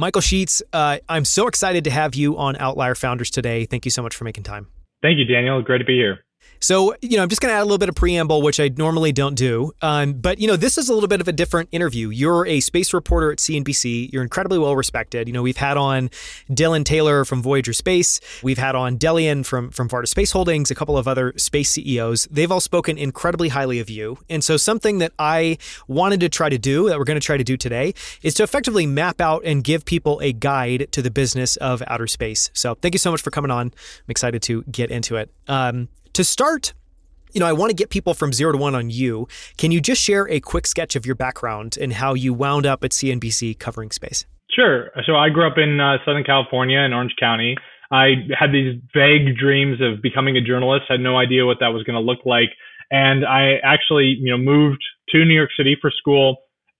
Michael Sheetz, uh, I'm so excited to have you on Outlier Founders today. Thank you so much for making time. Thank you, Daniel. Great to be here. So, you know, I'm just going to add a little bit of preamble, which I normally don't do. Um, but, you know, this is a little bit of a different interview. You're a space reporter at CNBC. You're incredibly well respected. You know, we've had on Dylan Taylor from Voyager Space. We've had on Delian from, from Varda Space Holdings, a couple of other space CEOs. They've all spoken incredibly highly of you. And so, something that I wanted to try to do, that we're going to try to do today, is to effectively map out and give people a guide to the business of outer space. So, thank you so much for coming on. I'm excited to get into it. Um, to start, you know, I want to get people from zero to one on you. Can you just share a quick sketch of your background and how you wound up at CNBC covering space? Sure. So I grew up in uh, Southern California in Orange County. I had these vague dreams of becoming a journalist. Had no idea what that was going to look like, and I actually, you know, moved to New York City for school.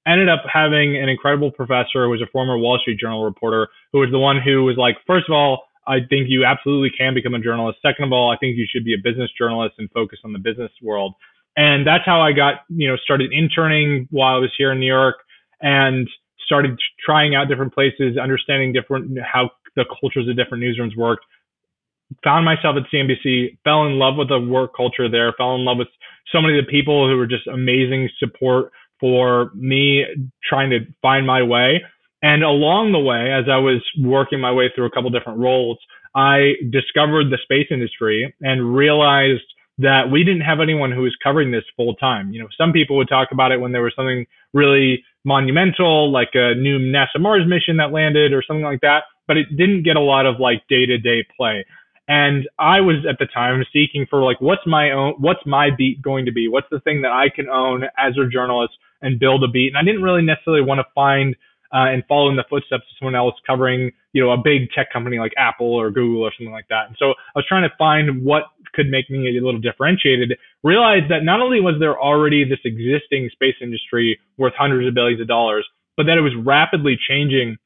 Ended up having an incredible professor who was a former Wall Street Journal reporter, who was the one who was like, first of all, I think you absolutely can become a journalist. Second of all, I think you should be a business journalist and focus on the business world. And that's how I got, you know, started interning while I was here in New York and started trying out different places, understanding different how the cultures of different newsrooms worked. Found myself at CNBC, fell in love with the work culture there, fell in love with so many of the people who were just amazing support for me trying to find my way. And along the way, as I was working my way through a couple different roles, I discovered the space industry and realized that we didn't have anyone who was covering this full time. You know, some people would talk about it when there was something really monumental, like a new NASA Mars mission that landed or something like that, but it didn't get a lot of like day to day play. And I was at the time seeking for like, what's my own, what's my beat going to be? What's the thing that I can own as a journalist and build a beat? And I didn't really necessarily want to find uh, and follow in the footsteps of someone else covering, you know, a big tech company like Apple or Google or something like that. And so I was trying to find what could make me a little differentiated. Realized that not only was there already this existing space industry worth hundreds of billions of dollars, but that it was rapidly changing.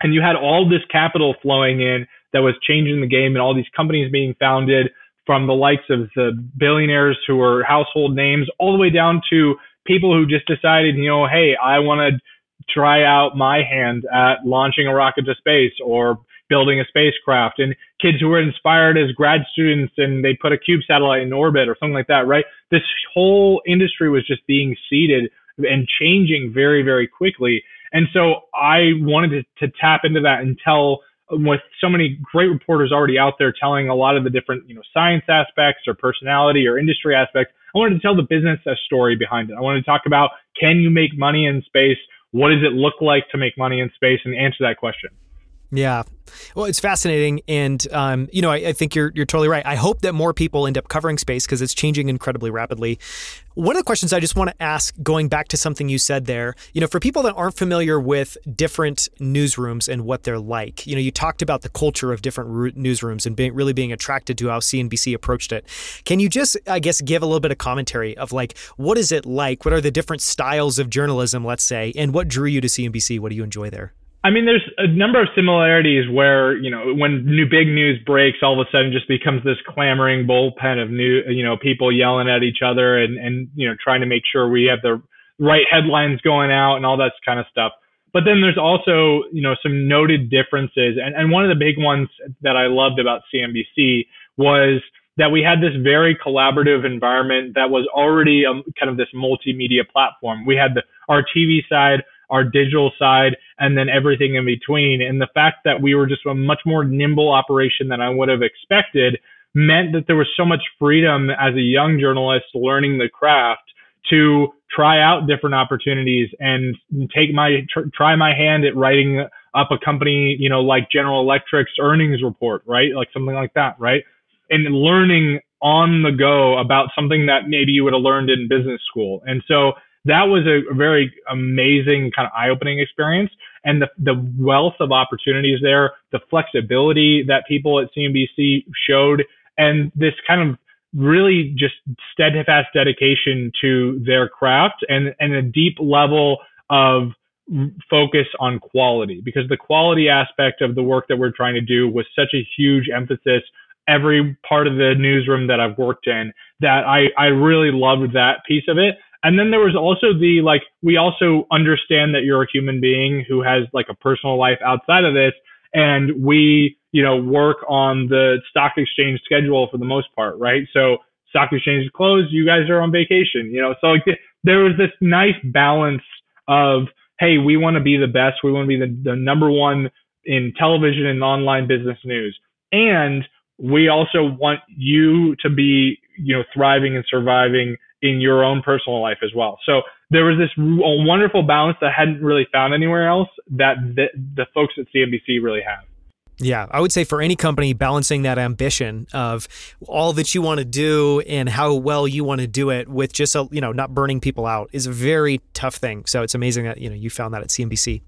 And you had all this capital flowing in that was changing the game and all these companies being founded from the likes of the billionaires who were household names all the way down to people who just decided, you know, hey, I want to try out my hand at launching a rocket to space or building a spacecraft. And kids who were inspired as grad students and they put a cube satellite in orbit or something like that right? This whole industry was just being seeded and changing very very quickly. And so i wanted to, to tap into that and tell um, with so many great reporters already out there telling a lot of the different you know science aspects or personality or industry aspects i wanted to tell the business story behind it. I wanted to talk about can you make money in space what does it look like to make money in space? And answer that question yeah well, it's fascinating, and um, you know, I, I, think you're you're totally right. I hope that more people end up covering space because it's changing incredibly rapidly. One of the questions I just want to ask, going back to something you said there, you know, for people that aren't familiar with different newsrooms and what they're like, you know, you talked about the culture of different newsrooms and being really being attracted to how CNBC approached it. Can you just, I guess, give a little bit of commentary of like what is it like? What are the different styles of journalism, let's say, and what drew you to CNBC? What do you enjoy there? I mean, there's a number of similarities where you know when new big news breaks, all of a sudden just becomes this clamoring bullpen of new, you know, people yelling at each other and and you know trying to make sure we have the right headlines going out and all that kind of stuff. But then there's also you know some noted differences, and and one of the big ones that I loved about CNBC was that we had this very collaborative environment that was already a, kind of this multimedia platform. We had the our TV side our digital side, and then everything in between. And the fact that we were just a much more nimble operation than I would have expected meant that there was so much freedom as a young journalist learning the craft to try out different opportunities and take my tr- try my hand at writing up a company, you know, like General Electric's earnings report, right? Like something like that, right? And learning on the go about something that maybe you would have learned in business school. And so that was a very amazing kind of eye-opening experience. And the, the wealth of opportunities there the flexibility that people at cnbc showed and this kind of really just steadfast dedication to their craft and, and a deep level of focus on quality. Because the quality aspect of the work that we're trying to do was such a huge emphasis every part of the newsroom that I've worked in that I, I really loved that piece of it And then there was also the like, we also understand that you're a human being who has like a personal life outside of this. And we, you know, work on the stock exchange schedule for the most part, right? So stock exchange is closed, you guys are on vacation, you know. So like there was this nice balance of, hey, we want to be the best, we want to be the, the number one in television and online business news. And we also want you to be, you know, thriving and surviving in your own personal life as well. So there was this wonderful balance that I hadn't really found anywhere else that the, the folks at CNBC really have. Yeah, I would say for any company, balancing that ambition of all that you want to do and how well you want to do it with just a, you know not burning people out is a very tough thing. So it's amazing that you know you found that at CNBC.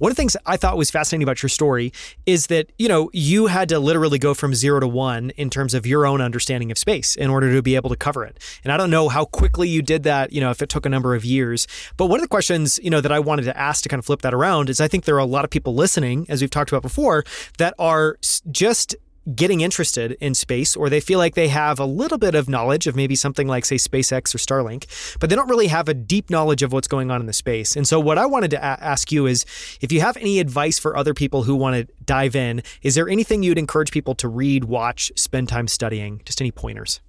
One of the things I thought was fascinating about your story is that you know you had to literally go from zero to one in terms of your own understanding of space in order to be able to cover it. And I don't know how quickly you did that. You know, if it took a number of years. But one of the questions you know that I wanted to ask to kind of flip that around is I think there are a lot of people listening, as we've talked about before, that that are just getting interested in space or they feel like they have a little bit of knowledge of maybe something like say SpaceX or Starlink but they don't really have a deep knowledge of what's going on in the space. And so what I wanted to a- ask you is if you have any advice for other people who want to dive in, is there anything you'd encourage people to read, watch, spend time studying? Just any pointers?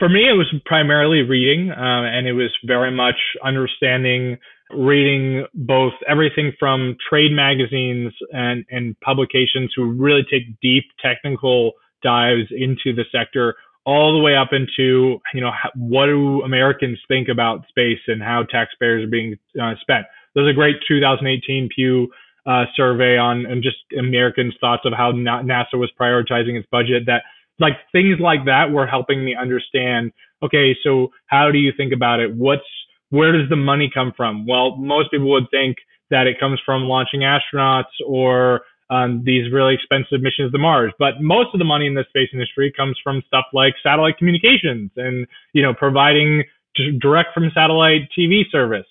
For me it was primarily reading uh, and it was very much understanding reading both everything from trade magazines and, and publications who really take deep technical dives into the sector all the way up into you know what do Americans think about space and how taxpayers are being uh, spent. There's a great 2018 Pew uh, survey on and just Americans' thoughts of how NASA was prioritizing its budget. That like things like that were helping me understand. Okay, so how do you think about it? What's where does the money come from? Well, most people would think that it comes from launching astronauts or um, these really expensive missions to Mars. But most of the money in the space industry comes from stuff like satellite communications and you know providing direct from satellite TV service.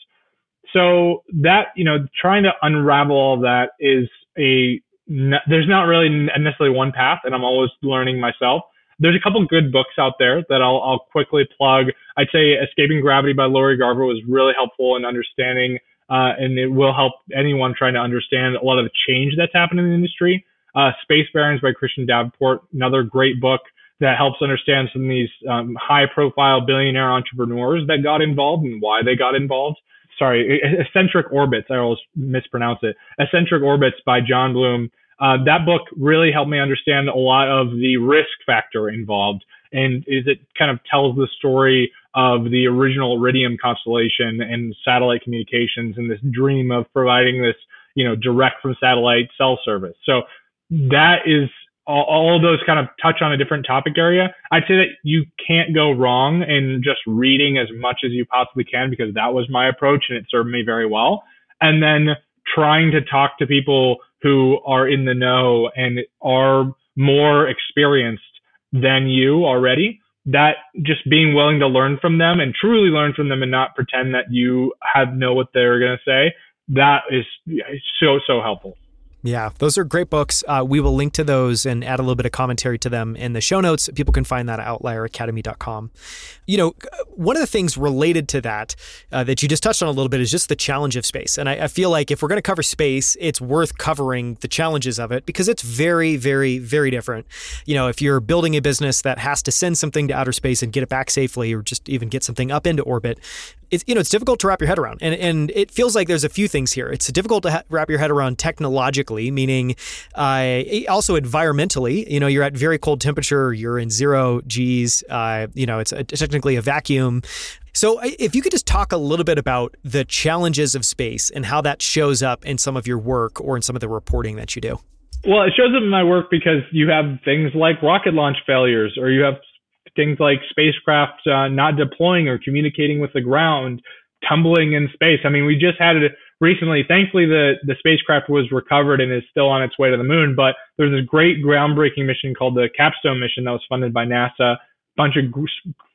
So that you know trying to unravel all that is a there's not really necessarily one path, and I'm always learning myself there's a couple good books out there that I'll, I'll quickly plug. I'd say Escaping Gravity by Lori Garver was really helpful in understanding, uh, and it will help anyone trying to understand a lot of the change that's happened in the industry. Uh, Space Barons by Christian Davenport, another great book that helps understand some of these um, high profile billionaire entrepreneurs that got involved and why they got involved. Sorry, Eccentric Orbits, I always mispronounce it. Eccentric Orbits by John Bloom uh, that book really helped me understand a lot of the risk factor involved. And is it kind of tells the story of the original iridium constellation and satellite communications and this dream of providing this you know direct from satellite cell service. So that is all, of those kind of touch on a different topic area. I'd say that you can't go wrong in just reading as much as you possibly can because that was my approach and it served me very well. And then trying to talk to people who are in the know and are more experienced than you already that just being willing to learn from them and truly learn from them and not pretend that you have know what they're going to say that is so so helpful yeah, those are great books. Uh, we will link to those and add a little bit of commentary to them in the show notes. People can find that at outlieracademy.com. You know, one of the things related to that uh, that you just touched on a little bit is just the challenge of space. And I, I feel like if we're going to cover space, it's worth covering the challenges of it because it's very, very, very different. You know, if you're building a business that has to send something to outer space and get it back safely or just even get something up into orbit, it's you know it's difficult to wrap your head around, and and it feels like there's a few things here. It's difficult to ha- wrap your head around technologically, meaning uh, also environmentally. You know, you're at very cold temperature, you're in zero G's. Uh, you know, it's a, technically a vacuum. So, if you could just talk a little bit about the challenges of space and how that shows up in some of your work or in some of the reporting that you do. Well, it shows up in my work because you have things like rocket launch failures, or you have things like spacecraft uh, not deploying or communicating with the ground, tumbling in space. I mean, we just had recently. Thankfully, the the spacecraft was recovered and is still on its way to the moon. But there's this great groundbreaking mission called the Capstone mission that was funded by NASA. A Bunch of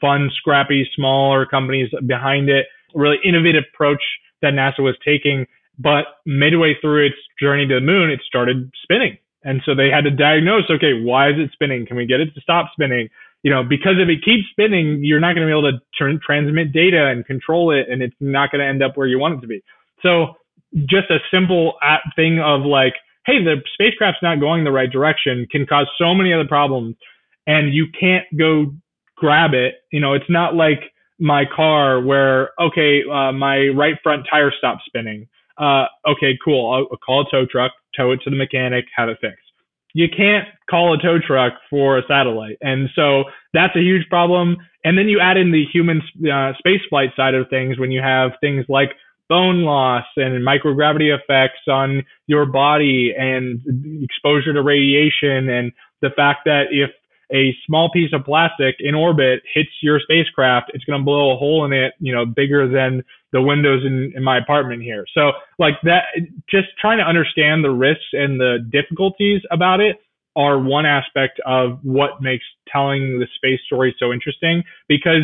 fun, scrappy, smaller companies behind it. Really innovative approach that NASA was taking. But midway through its journey to the moon, it started spinning. And so they had to diagnose, okay, why is it spinning? Can we get it to stop spinning? you know, because if it keeps spinning, you're not going to be able to transmit data and control it, and it's not going to end up where you want it to be. So just a simple thing of like, hey, the spacecraft's not going the right direction can cause so many other problems, and you can't go grab it. You know, it's not like my car where okay, uh, my right front tire stopped spinning. Uh, okay, cool. I'll, I'll call a tow truck, tow it to the mechanic, have it fixed you can't call a tow truck for a satellite. And so that's a huge problem. And then you add in the human uh, space flight side of things when you have things like bone loss and microgravity effects on your body and exposure to radiation and the fact that if a small piece of plastic in orbit hits your spacecraft, it's going to blow a hole in it, you know, bigger than the windows in, in my apartment here. So like that, just trying to understand the risks and the difficulties about it are one aspect of what makes telling the space story so interesting because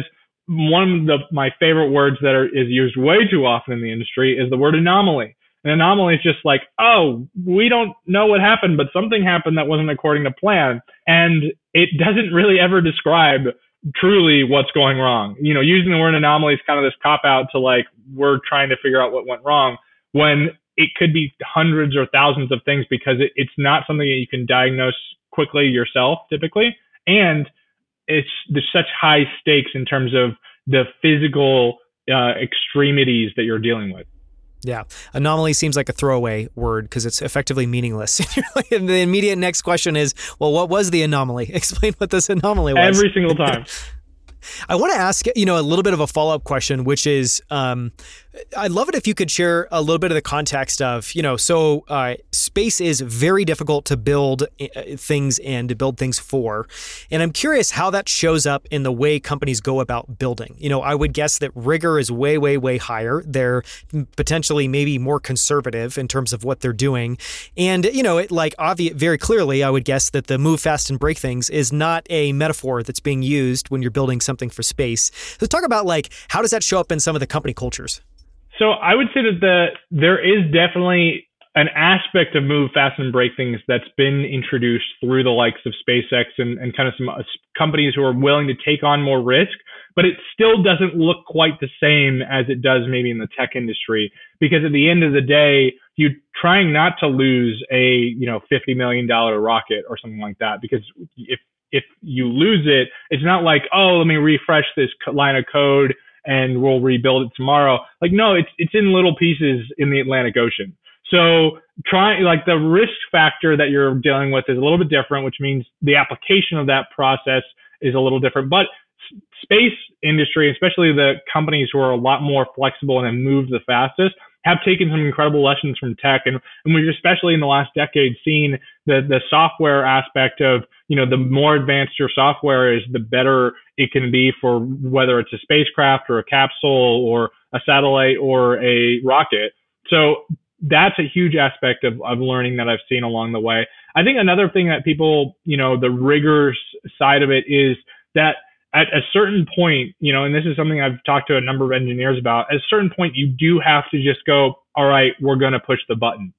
one of the, my favorite words that are, is used way too often in the industry is the word anomaly. An anomaly is just like, oh, we don't know what happened, but something happened that wasn't according to plan. And it doesn't really ever describe truly what's going wrong. You know, using the word anomaly is kind of this cop out to like, we're trying to figure out what went wrong when it could be hundreds or thousands of things because it, it's not something that you can diagnose quickly yourself typically. And it's there's such high stakes in terms of the physical uh, extremities that you're dealing with. Yeah. Anomaly seems like a throwaway word because it's effectively meaningless. and the immediate next question is, well, what was the anomaly? Explain what this anomaly was. Every single time. I want to ask, you know, a little bit of a follow up question, which is, um, I'd love it if you could share a little bit of the context of, you know, so uh, space is very difficult to build uh, things in, to build things for. And I'm curious how that shows up in the way companies go about building. You know, I would guess that rigor is way, way, way higher. They're potentially maybe more conservative in terms of what they're doing. And, you know, it like obvious, very clearly, I would guess that the move fast and break things is not a metaphor that's being used when you're building something for space. So talk about like, how does that show up in some of the company cultures? So I would say that the there is definitely an aspect of move fast and break things that's been introduced through the likes of SpaceX and, and kind of some uh, companies who are willing to take on more risk, but it still doesn't look quite the same as it does maybe in the tech industry because at the end of the day, you're trying not to lose a you know fifty million dollar rocket or something like that because if if you lose it, it's not like oh let me refresh this line of code and we'll rebuild it tomorrow. Like, no, it's it's in little pieces in the Atlantic Ocean. So trying like the risk factor that you're dealing with is a little bit different, which means the application of that process is a little different. But space industry, especially the companies who are a lot more flexible and have moved the fastest, have taken some incredible lessons from tech. And, and we've especially in the last decade seen the, the software aspect of, you know, the more advanced your software is, the better it can be for whether it's a spacecraft or a capsule or a satellite or a rocket. So that's a huge aspect of, of learning that I've seen along the way. I think another thing that people, you know, the rigors side of it is that at a certain point, you know, and this is something I've talked to a number of engineers about, at a certain point, you do have to just go, all right, we're going to push the button.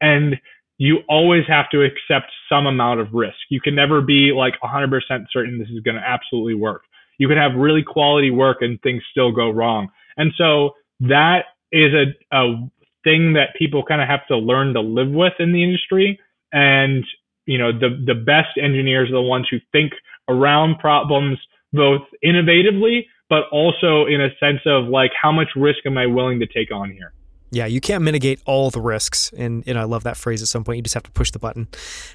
And you always have to accept some amount of risk. You can never be like 100% certain this is going to absolutely work. You can have really quality work and things still go wrong. And so that is a, a thing that people kind of have to learn to live with in the industry. And, you know, the, the best engineers are the ones who think around problems both innovatively, but also in a sense of like, how much risk am I willing to take on here? Yeah, you can't mitigate all the risks. And, and I love that phrase at some point. You just have to push the button.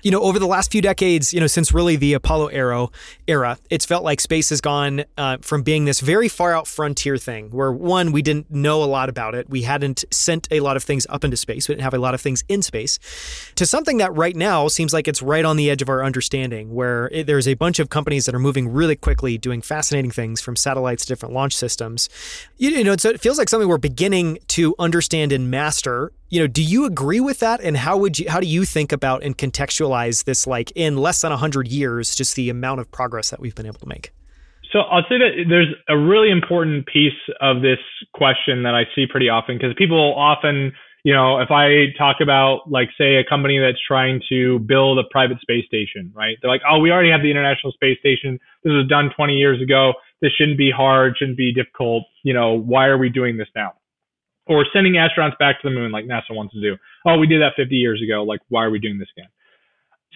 You know, over the last few decades, you know, since really the Apollo era, era it's felt like space has gone uh, from being this very far out frontier thing where, one, we didn't know a lot about it. We hadn't sent a lot of things up into space. We didn't have a lot of things in space to something that right now seems like it's right on the edge of our understanding, where it, there's a bunch of companies that are moving really quickly, doing fascinating things from satellites to different launch systems. You, you know, it feels like something we're beginning to understand and master. You know, do you agree with that? And how would you how do you think about and contextualize this like in less than 100 years just the amount of progress that we've been able to make? So I'll say that there's a really important piece of this question that I see pretty often because people often You know, if I talk about like say a company that's trying to build a private space station, right? They're like, oh, we already have the International Space Station. This was done 20 years ago. This shouldn't be hard, shouldn't be difficult. You know, why are we doing this now? Or sending astronauts back to the moon like NASA wants to do. Oh, we did that 50 years ago. Like, why are we doing this again?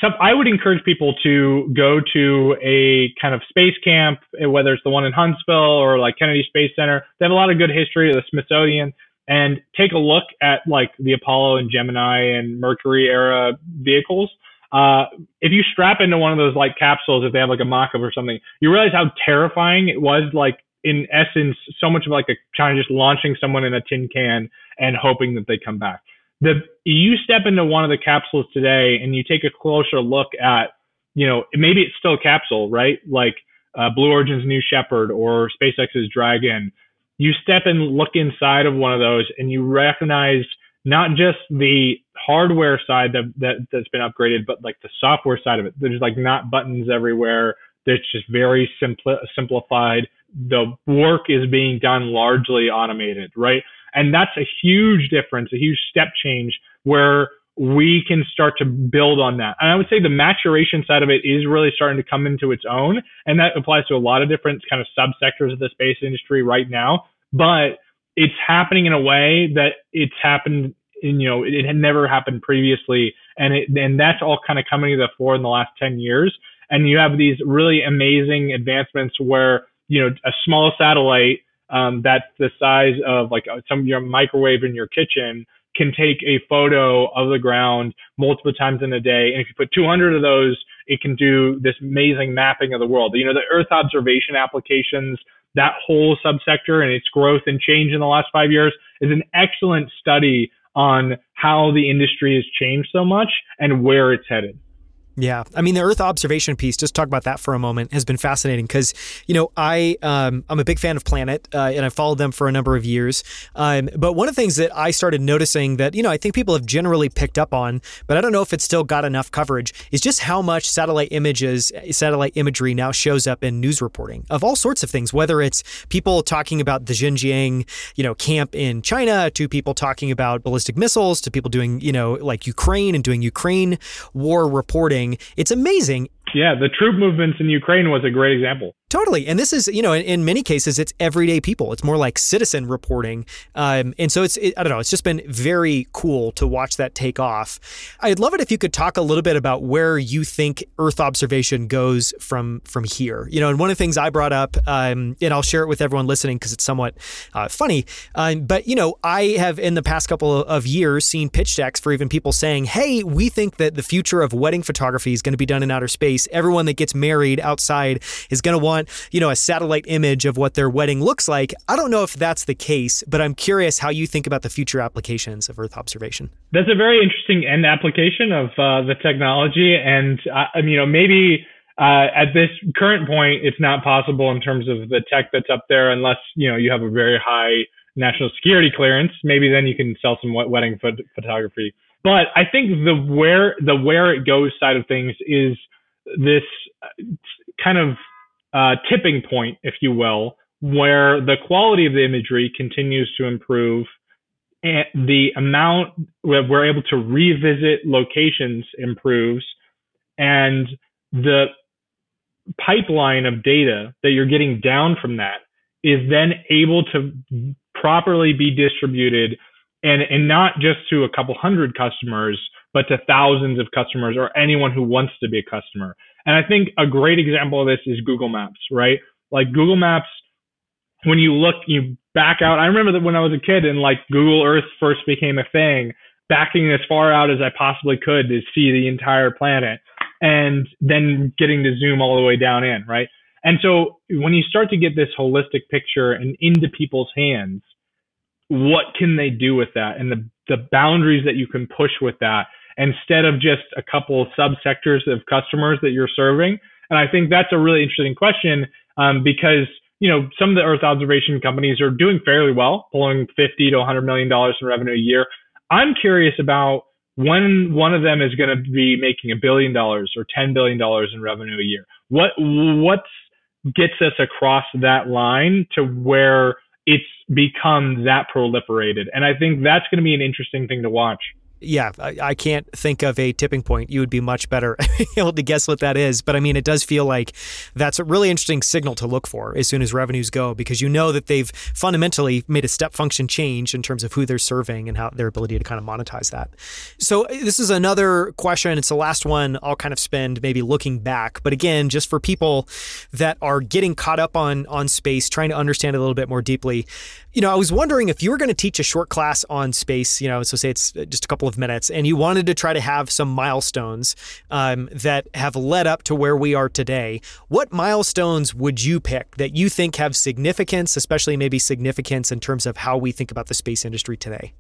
So I would encourage people to go to a kind of space camp, whether it's the one in Huntsville or like Kennedy Space Center. They have a lot of good history the Smithsonian and take a look at like the Apollo and Gemini and Mercury era vehicles. Uh, if you strap into one of those like capsules, if they have like a mock-up or something, you realize how terrifying it was. Like in essence, so much of like a of just launching someone in a tin can and hoping that they come back. The you step into one of the capsules today and you take a closer look at, you know, maybe it's still a capsule, right? Like uh, Blue Origin's New Shepard or SpaceX's Dragon you step and look inside of one of those and you recognize not just the hardware side that, that that's been upgraded, but like the software side of it. There's like not buttons everywhere. It's just very simpli- simplified. The work is being done largely automated, right? And that's a huge difference, a huge step change where we can start to build on that. And I would say the maturation side of it is really starting to come into its own. And that applies to a lot of different kind of subsectors of the space industry right now. But it's happening in a way that it's happened in, you know, it, it had never happened previously. And it, and that's all kind of coming to the fore in the last 10 years. And you have these really amazing advancements where, you know, a small satellite um, that's the size of like some of your microwave in your kitchen can take a photo of the ground multiple times in a day. And if you put 200 of those, it can do this amazing mapping of the world. You know, the Earth observation applications, that whole subsector and its growth and change in the last five years is an excellent study on how the industry has changed so much and where it's headed. Yeah, I mean the Earth observation piece. Just talk about that for a moment. Has been fascinating because you know I um, I'm a big fan of Planet uh, and I followed them for a number of years. Um, but one of the things that I started noticing that you know I think people have generally picked up on, but I don't know if it's still got enough coverage, is just how much satellite images, satellite imagery now shows up in news reporting of all sorts of things. Whether it's people talking about the Xinjiang you know camp in China, to people talking about ballistic missiles, to people doing you know like Ukraine and doing Ukraine war reporting it's amazing. Yeah, the troop movements in Ukraine was a great example. Totally. And this is, you know, in, in many cases, it's everyday people. It's more like citizen reporting. Um, and so it's, it, I don't know, it's just been very cool to watch that take off. I'd love it if you could talk a little bit about where you think Earth observation goes from from here. You know, and one of the things I brought up, um, and I'll share it with everyone listening because it's somewhat uh, funny. Um, but, you know, I have in the past couple of years seen pitch decks for even people saying, hey, we think that the future of wedding photography is going to be done in outer space. Everyone that gets married outside is going to want want, you know, a satellite image of what their wedding looks like. I don't know if that's the case, but I'm curious how you think about the future applications of Earth observation. That's a very interesting end application of uh, the technology. And, uh, you know, maybe uh, at this current point, it's not possible in terms of the tech that's up there unless, you know, you have a very high national security clearance. Maybe then you can sell some wedding phot- photography. But I think the where the where it goes side of things is this uh, kind of uh, tipping point, if you will, where the quality of the imagery continues to improve and the amount we're able to revisit locations improves and the pipeline of data that you're getting down from that is then able to properly be distributed and, and not just to a couple hundred customers, but to thousands of customers or anyone who wants to be a customer. And I think a great example of this is Google Maps, right? Like Google Maps, when you look, you back out. I remember that when I was a kid and like Google Earth first became a thing, backing as far out as I possibly could to see the entire planet and then getting to zoom all the way down in, right? And so when you start to get this holistic picture and into people's hands, what can they do with that and the, the boundaries that you can push with that instead of just a couple of subsectors of customers that you're serving? And I think that's a really interesting question um, because you know some of the Earth observation companies are doing fairly well, pulling 50 to 100 million dollars in revenue a year. I'm curious about when one of them is going to be making a billion dollars or 10 billion dollars in revenue a year. What what gets us across that line to where it's become that proliferated. And I think that's going to be an interesting thing to watch yeah, I, I, can't think of a tipping point. You would be much better able to guess what that is. But I mean, it does feel like that's a really interesting signal to look for as soon as revenues go, because you know that they've fundamentally made a step function change in terms of who they're serving and how their ability to kind of monetize that. So uh, this is another question. It's the last one I'll kind of spend maybe looking back. But again, just for people that are getting caught up on on space, trying to understand a little bit more deeply, you know, I was wondering if you were going to teach a short class on space, you know, so say it's just a couple of minutes, and you wanted to try to have some milestones um, that have led up to where we are today. What milestones would you pick that you think have significance, especially maybe significance in terms of how we think about the space industry today?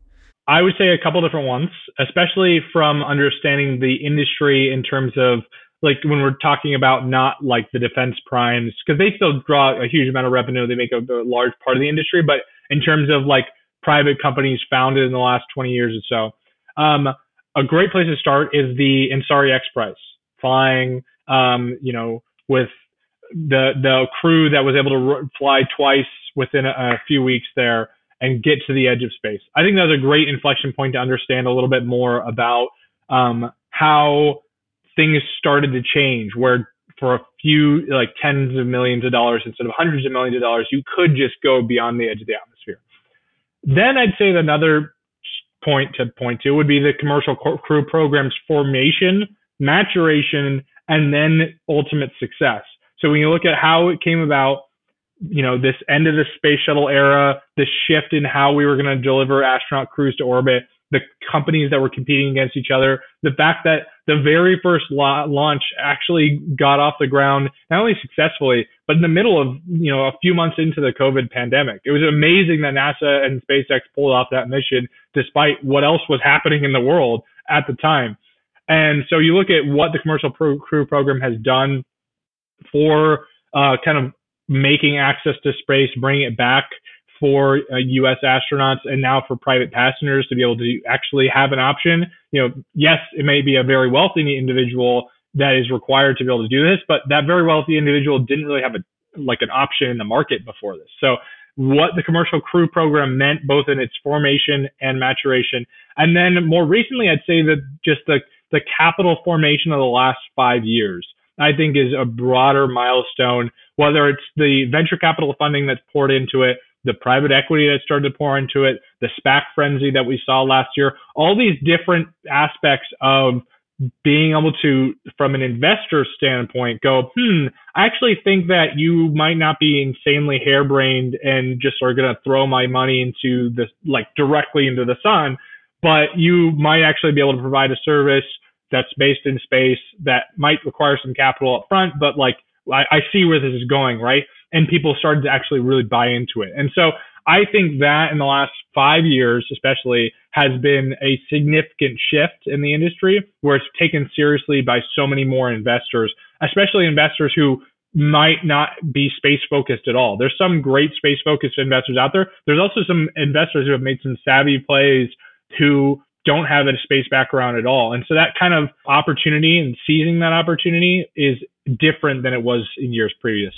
I would say a couple different ones, especially from understanding the industry in terms of like when we're talking about not like the defense primes, because they still draw a huge amount of revenue. They make a, a large part of the industry, but in terms of like private companies founded in the last 20 years or so. Um, a great place to start is the Ansari X Prize, flying, um, you know, with the the crew that was able to fly twice within a, a few weeks there and get to the edge of space. I think that was a great inflection point to understand a little bit more about um, how things started to change, where for a few like tens of millions of dollars instead of hundreds of millions of dollars, you could just go beyond the edge of the atmosphere. Then I'd say another point to point to would be the commercial crew program's formation, maturation, and then ultimate success. So when you look at how it came about, you know, this end of the space shuttle era, the shift in how we were going to deliver astronaut crews to orbit, the companies that were competing against each other, the fact that the very first launch actually got off the ground not only successfully, but in the middle of you know a few months into the COVID pandemic. It was amazing that NASA and SpaceX pulled off that mission despite what else was happening in the world at the time. And so you look at what the commercial pro- crew program has done for uh, kind of making access to space, bringing it back for uh, U.S. astronauts and now for private passengers to be able to actually have an option. You know, yes, it may be a very wealthy individual that is required to be able to do this, but that very wealthy individual didn't really have a like an option in the market before this. So what the commercial crew program meant both in its formation and maturation. And then more recently, I'd say that just the, the capital formation of the last five years, I think is a broader milestone, whether it's the venture capital funding that's poured into it, the private equity that started to pour into it, the SPAC frenzy that we saw last year, all these different aspects of being able to, from an investor standpoint, go, hmm, I actually think that you might not be insanely harebrained and just are going to throw my money into this, like directly into the sun, but you might actually be able to provide a service that's based in space that might require some capital up front, but like I, I see where this is going, right? And people started to actually really buy into it. And so I think that in the last five years, especially, has been a significant shift in the industry where it's taken seriously by so many more investors, especially investors who might not be space focused at all. There's some great space focused investors out there. There's also some investors who have made some savvy plays who don't have a space background at all. And so that kind of opportunity and seizing that opportunity is different than it was in years previous.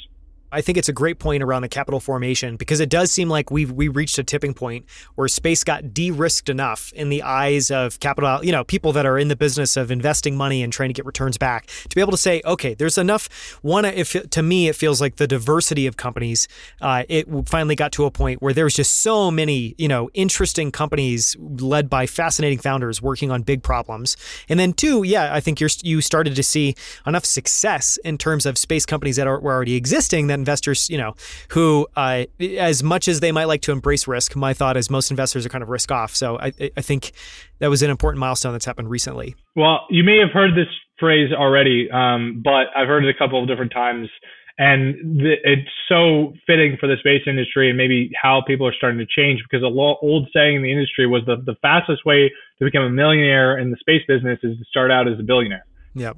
I think it's a great point around the capital formation because it does seem like we've we reached a tipping point where space got de-risked enough in the eyes of capital, you know, people that are in the business of investing money and trying to get returns back to be able to say, okay, there's enough. One, if to me, it feels like the diversity of companies. Uh, it finally got to a point where there's just so many, you know, interesting companies led by fascinating founders working on big problems. And then two, yeah, I think you're you started to see enough success in terms of space companies that are, were already existing that investors, you know, who, uh, as much as they might like to embrace risk, my thought is most investors are kind of risk off. So I, I think that was an important milestone that's happened recently. Well, you may have heard this phrase already, um, but I've heard it a couple of different times. And th- it's so fitting for the space industry and maybe how people are starting to change because a lo- old saying in the industry was the, the fastest way to become a millionaire in the space business is to start out as a billionaire. Yep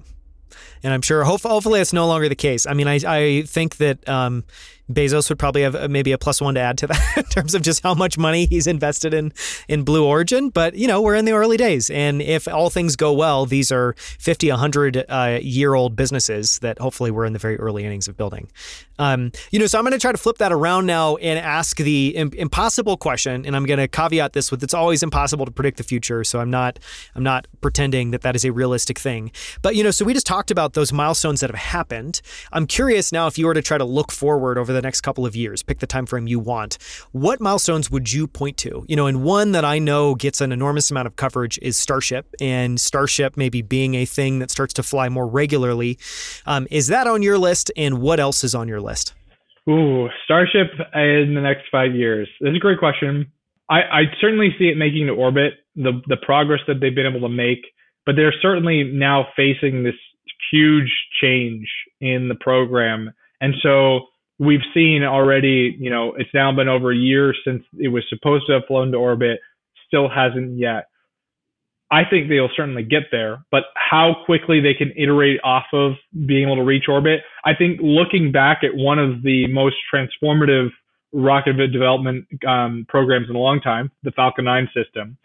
and I'm sure hopefully it's no longer the case. I mean, I I think that um, Bezos would probably have uh, maybe a plus one to add to that in terms of just how much money he's invested in in Blue Origin. But you know, we're in the early days, and if all things go well, these are 50, 100 uh, year old businesses that hopefully we're in the very early innings of building. Um, you know, so I'm going to try to flip that around now and ask the Im- impossible question, and I'm going to caveat this with it's always impossible to predict the future. So I'm not I'm not pretending that that is a realistic thing. But you know, so we just talked about those milestones that have happened. I'm curious now if you were to try to look forward over the next couple of years, pick the time frame you want. What milestones would you point to? You know, and one that I know gets an enormous amount of coverage is Starship, and Starship maybe being a thing that starts to fly more regularly. Um, is that on your list? And what else is on your list? Ooh, Starship in the next five years. This is a great question. I, I certainly see it making the orbit, the the progress that they've been able to make, but they're certainly now facing this huge change in the program. And so we've seen already, you know, it's now been over a year since it was supposed to have flown to orbit, still hasn't yet. I think they'll certainly get there, but how quickly they can iterate off of being able to reach orbit, I think looking back at one of the most transformative rocket development um, programs in a long time, the Falcon 9 system,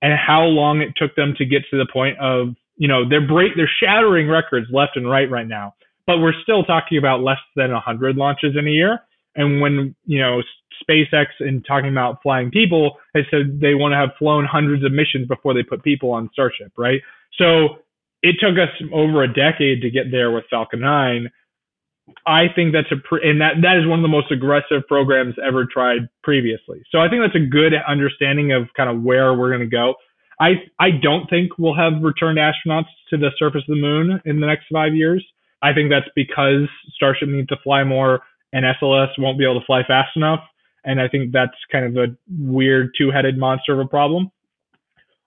and how long it took them to get to the point of, you know, they're break, they're shattering records left and right right now, but we're still talking about less than 100 launches in a year. And when, you know, SpaceX and talking about flying people has said they want to have flown hundreds of missions before they put people on Starship, right? So it took us over a decade to get there with Falcon 9. I think that's a pre- and that that is one of the most aggressive programs ever tried previously. So I think that's a good understanding of kind of where we're going to go. I I don't think we'll have returned astronauts to the surface of the moon in the next 5 years. I think that's because Starship needs to fly more and SLS won't be able to fly fast enough. And I think that's kind of a weird two headed monster of a problem.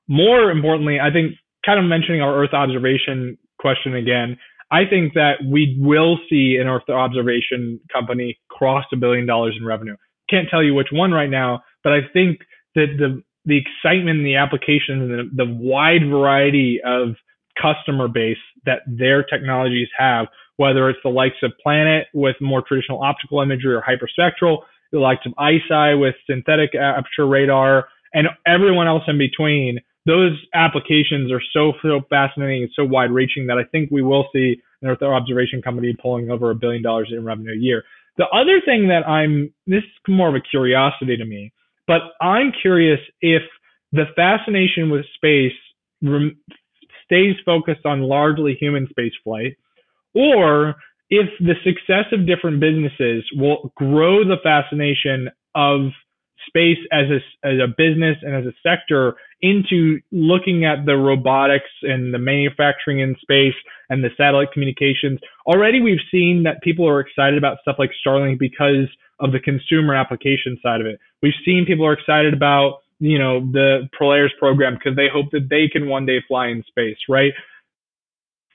More importantly, I think kind of mentioning our Earth observation question again, I think that we will see an Earth observation company cross a billion dollars in revenue. Can't tell you which one right now, but I think that the the excitement and the applications and the, the wide variety of customer base that their technologies have, whether it's the likes of Planet with more traditional optical imagery or hyperspectral, the likes of ICEYE with synthetic aperture radar, and everyone else in between. Those applications are so, so fascinating and so wide reaching that I think we will see an Earth observation company pulling over a billion dollars in revenue a year. The other thing that I'm, this is more of a curiosity to me, but I'm curious if the fascination with space rem- stays focused on largely human space flight, or if the success of different businesses will grow the fascination of space as a, as a business and as a sector into looking at the robotics and the manufacturing in space and the satellite communications. Already we've seen that people are excited about stuff like Starlink because of the consumer application side of it. We've seen people are excited about, you know, the Polaris program because they hope that they can one day fly in space, right?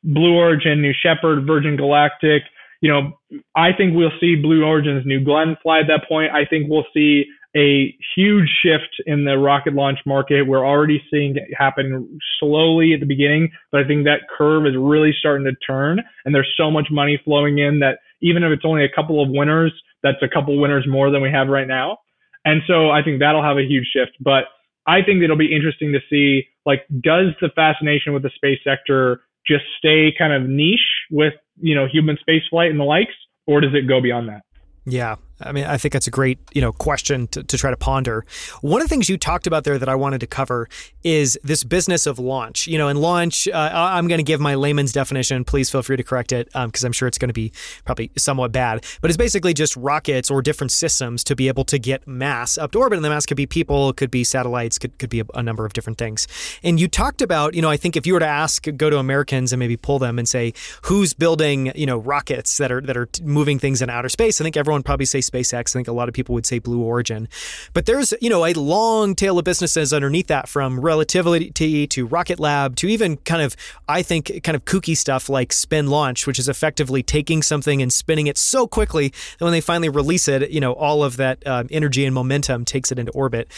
Blue Origin, New Shepard, Virgin Galactic. You know, I think we'll see Blue Origin's New Glenn fly at that point. I think we'll see a huge shift in the rocket launch market. We're already seeing it happen slowly at the beginning, but I think that curve is really starting to turn and there's so much money flowing in that even if it's only a couple of winners, that's a couple winners more than we have right now. And so I think that'll have a huge shift, but I think it'll be interesting to see like does the fascination with the space sector just stay kind of niche with, you know, human space flight and the likes, or does it go beyond that? Yeah, I mean, I think that's a great, you know, question to, to try to ponder. One of the things you talked about there that I wanted to cover is this business of launch. You know, in launch, uh, I'm going to give my layman's definition. Please feel free to correct it because um, I'm sure it's going to be probably somewhat bad. But it's basically just rockets or different systems to be able to get mass up to orbit. And the mass could be people, could be satellites, could, could be a, a number of different things. And you talked about, you know, I think if you were to ask, go to Americans and maybe pull them and say, who's building, you know, rockets that are that are moving things in outer space, I think everyone probably say SpaceX. I think a lot of people would say Blue Origin. But there's, you know, a long tail of businesses underneath that from Relativity to Rocket Lab to even kind of, I think, kind of kooky stuff like Spin Launch, which is effectively taking something and spinning it so quickly that when they finally release it, you know, all of that um, energy and momentum takes it into orbit.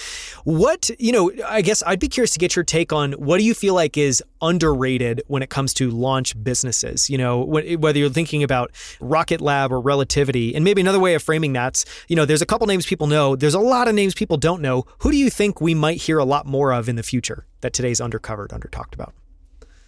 What, you know, I guess I'd be curious to get your take on what do you feel like is underrated when it comes to launch businesses? You know, whether you're thinking about Rocket Lab or Relativity, and maybe another way of framing that formats. You know, there's a couple names people know. There's a lot of names people don't know. Who do you think we might hear a lot more of in the future that today's undercovered, under talked about?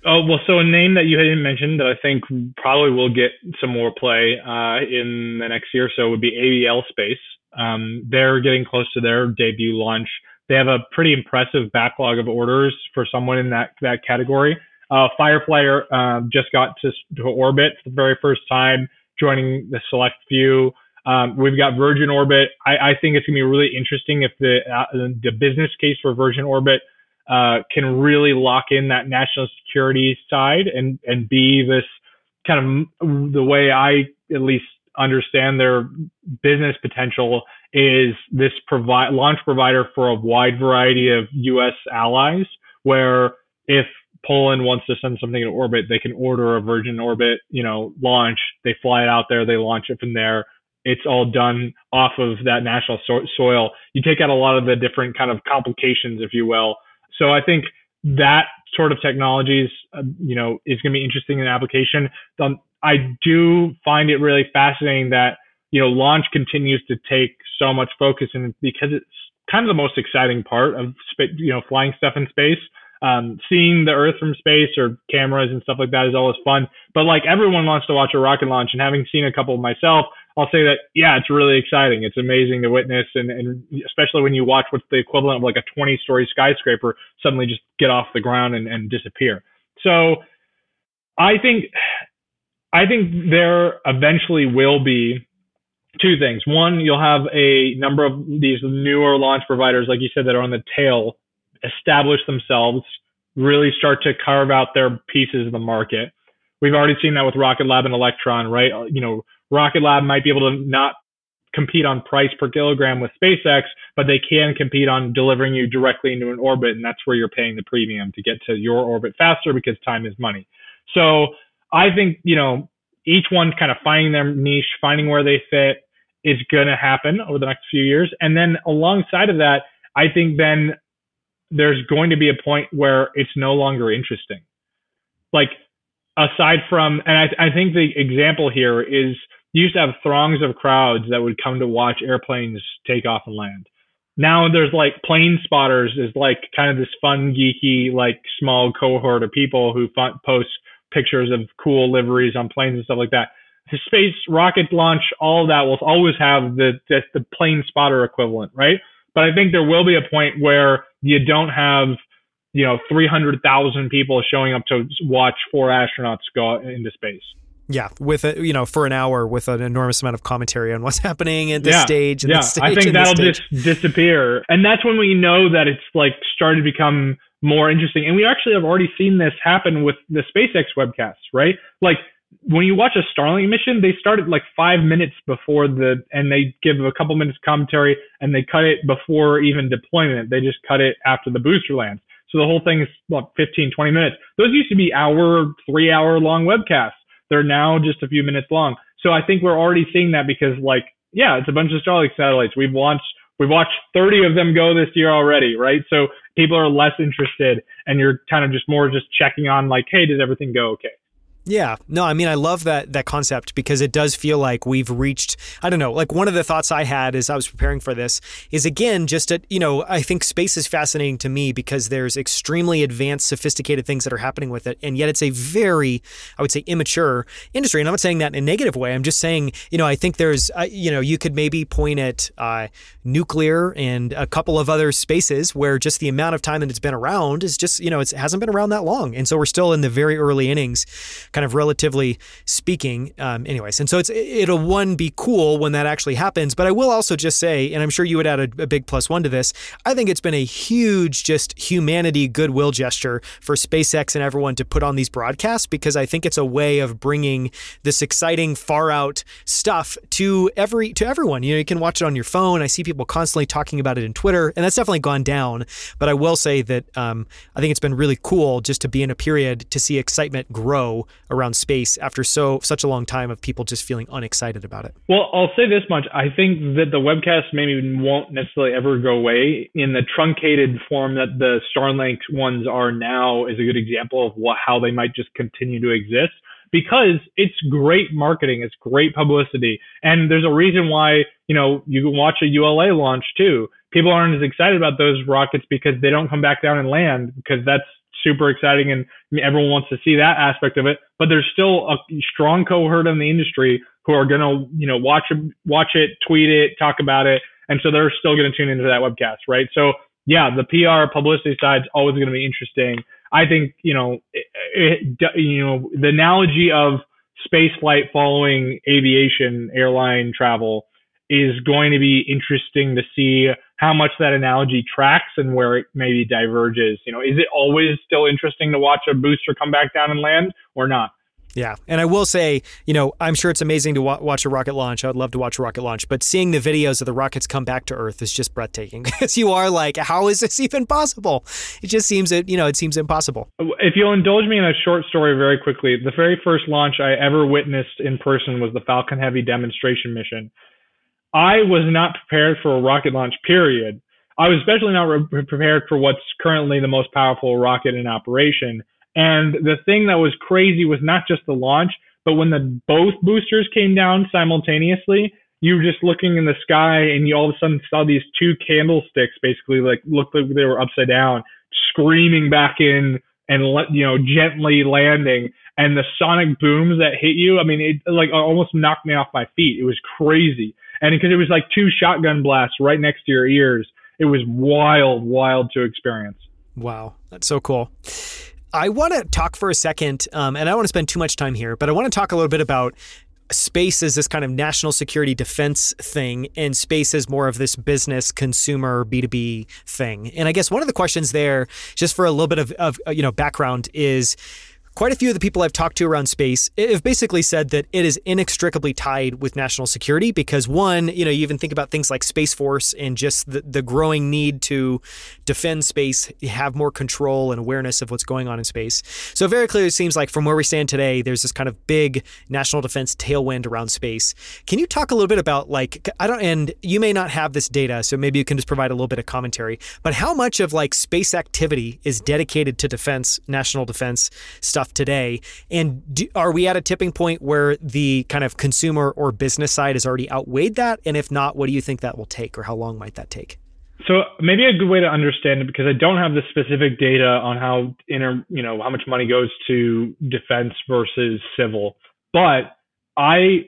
Oh well, so a name that you hadn't mentioned that I think probably will get some more play uh, in the next year or so would be ABL Space. Um, they're getting close to their debut launch. They have a pretty impressive backlog of orders for someone in that that category. Uh, uh, just got to, to orbit for the very first time, joining the select few. Um, we've got Virgin Orbit. I, I think it's gonna be really interesting if the uh, the business case for Virgin Orbit uh, can really lock in that national security side and and be this kind of the way I at least understand their business potential is this provide launch provider for a wide variety of U.S. allies. Where if Poland wants to send something in orbit, they can order a Virgin Orbit, you know, launch. They fly it out there, they launch it from there. It's all done off of that national so- soil. You take out a lot of the different kind of complications, if you will, so I think that sort of technologies, uh, you know, is going to be interesting in application. Um, I do find it really fascinating that you know launch continues to take so much focus, and because it's kind of the most exciting part of you know flying stuff in space. Um, seeing the Earth from space or cameras and stuff like that is always fun. But like everyone wants to watch a rocket launch, and having seen a couple myself, I'll say that yeah, it's really exciting. It's amazing to witness, and, and especially when you watch what's the equivalent of like a 20 story skyscraper suddenly just get off the ground and, and disappear. So I think I think there eventually will be two things. One, you'll have a number of these newer launch providers, like you said, that are on the tail, establish themselves, really start to carve out their pieces of the market. We've already seen that with Rocket Lab and Electron, right? You know, Rocket Lab might be able to not compete on price per kilogram with SpaceX, but they can compete on delivering you directly into an orbit, and that's where you're paying the premium to get to your orbit faster because time is money. So I think you know each one kind of finding their niche, finding where they fit is going to happen over the next few years, and then alongside of that, I think then there's going to be a point where it's no longer interesting. Like aside from, and I, I think the example here is you used to have throngs of crowds that would come to watch airplanes take off and land. Now there's like plane spotters is like kind of this fun, geeky, like small cohort of people who post pictures of cool liveries on planes and stuff like that. The space rocket launch, all that will always have the, the, the plane spotter equivalent, right? But I think there will be a point where you don't have, you know, 300,000 people showing up to watch four astronauts go into space. Yeah, with a you know for an hour with an enormous amount of commentary on what's happening at this yeah, stage. yeah, stage, I think that'll just disappear, and that's when we know that it's like started to become more interesting. And we actually have already seen this happen with the SpaceX webcasts, right? Like when you watch a Starlink mission, they start at like five minutes before the, and they give a couple minutes commentary, and they cut it before even deployment. They just cut it after the booster lands. So the whole thing is what 15, 20 minutes. Those used to be hour, three hour long webcasts they're now just a few minutes long. So I think we're already seeing that because like, yeah, it's a bunch of Starlink satellites. We've launched we've watched 30 of them go this year already, right? So people are less interested and you're kind of just more just checking on like, hey, did everything go okay? Yeah. No, I mean I love that that concept because it does feel like we've reached I don't know, like one of the thoughts I had as I was preparing for this is again just a, you know, I think space is fascinating to me because there's extremely advanced sophisticated things that are happening with it and yet it's a very I would say immature industry and I'm not saying that in a negative way. I'm just saying, you know, I think there's uh, you know, you could maybe point at uh, nuclear and a couple of other spaces where just the amount of time that it's been around is just, you know, it hasn't been around that long. And so we're still in the very early innings kind of relatively speaking. Um, anyways, and so it's it'll one be cool when that actually happens. But I will also just say, and I'm sure you would add a, a big plus one to this. I think it's been a huge just humanity goodwill gesture for SpaceX and everyone to put on these broadcasts because I think it's a way of bringing this exciting far out stuff to every to everyone. You know, you can watch it on your phone. I see people constantly talking about it in Twitter, and that's definitely gone down. But I will say that um, I think it's been really cool just to be in a period to see excitement grow around space after so such a long time of people just feeling unexcited about it. Well, I'll say this much: I think that the webcast maybe won't necessarily ever go away in the truncated form that the Starlink ones are now. Is a good example of what how they might just continue to exist because it's great marketing, it's great publicity, and there's a reason why you know you can watch a ULA launch too. People aren't as excited about those rockets because they don't come back down and land because that's super exciting and everyone wants to see that aspect of it. But there's still a strong cohort in the industry who are gonna you know watch watch it, tweet it, talk about it, and so they're still gonna tune into that webcast, right? So yeah, the PR publicity side is always going to be interesting. I think you know, it, it, you know, the analogy of space flight following aviation airline travel is going to be interesting to see how much that analogy tracks and where it maybe diverges. You know, is it always still interesting to watch a booster come back down and land or not? Yeah. And I will say, you know, I'm sure it's amazing to wa- watch a rocket launch. I would love to watch a rocket launch, but seeing the videos of the rockets come back to Earth is just breathtaking because you are like, how is this even possible? It just seems, you know, it seems impossible. If you'll indulge me in a short story very quickly, the very first launch I ever witnessed in person was the Falcon Heavy demonstration mission. I was not prepared for a rocket launch, period. I was especially not re- prepared for what's currently the most powerful rocket in operation. And the thing that was crazy was not just the launch, but when the both boosters came down simultaneously, you were just looking in the sky and you all of a sudden saw these two candlesticks basically like looked like they were upside down, screaming back in and let you know gently landing. And the sonic booms that hit you i mean it like almost knocked me off my feet. It was crazy and because it was like two shotgun blasts right next to your ears it was wild wild to experience. Wow. That's so cool. I want to talk for a second, um, and I don't want to spend too much time here, but I want to talk a little bit about space as this kind of national security defense thing and space as more of this business consumer b2b thing. And i guess one of the questions there just for a little bit of, of you know background is Quite a few of the people I've talked to around space have basically said that it is inextricably tied with national security because one, you know, you even think about things like Space Force and just the, the growing need to defend space, have more control and awareness of what's going on in space. So very clearly it seems like from where we stand today, there's this kind of big national defense tailwind around space. Can you talk a little bit about like I don't and you may not have this data, so maybe you can just provide a little bit of commentary, but how much of like space activity is dedicated to defense, national defense stuff stuff today? And do, are we at a tipping point where the kind of consumer or business side has already outweighed that? And if not, what do you think that will take, or how long might that take? So maybe a good way to understand it because I don't have the specific data on how inter, you know, how much money goes to defense versus civil, but I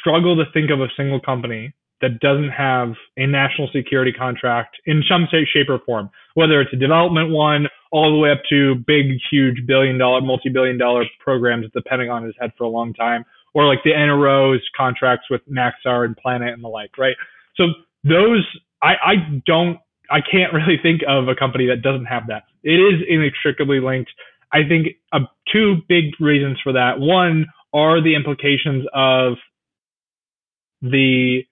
struggle to think of a single company that doesn't have a national security contract in some shape or form, whether it's a development one all the way up to big, huge billion dollar, multi billion dollar programs that the Pentagon has had for a long time, or like the NRO's contracts with Maxar and Planet and the like, right? So those, I, I don't, I can't really think of a company that doesn't have that. It is inextricably linked. I think uh, two big reasons for that. One are the implications of the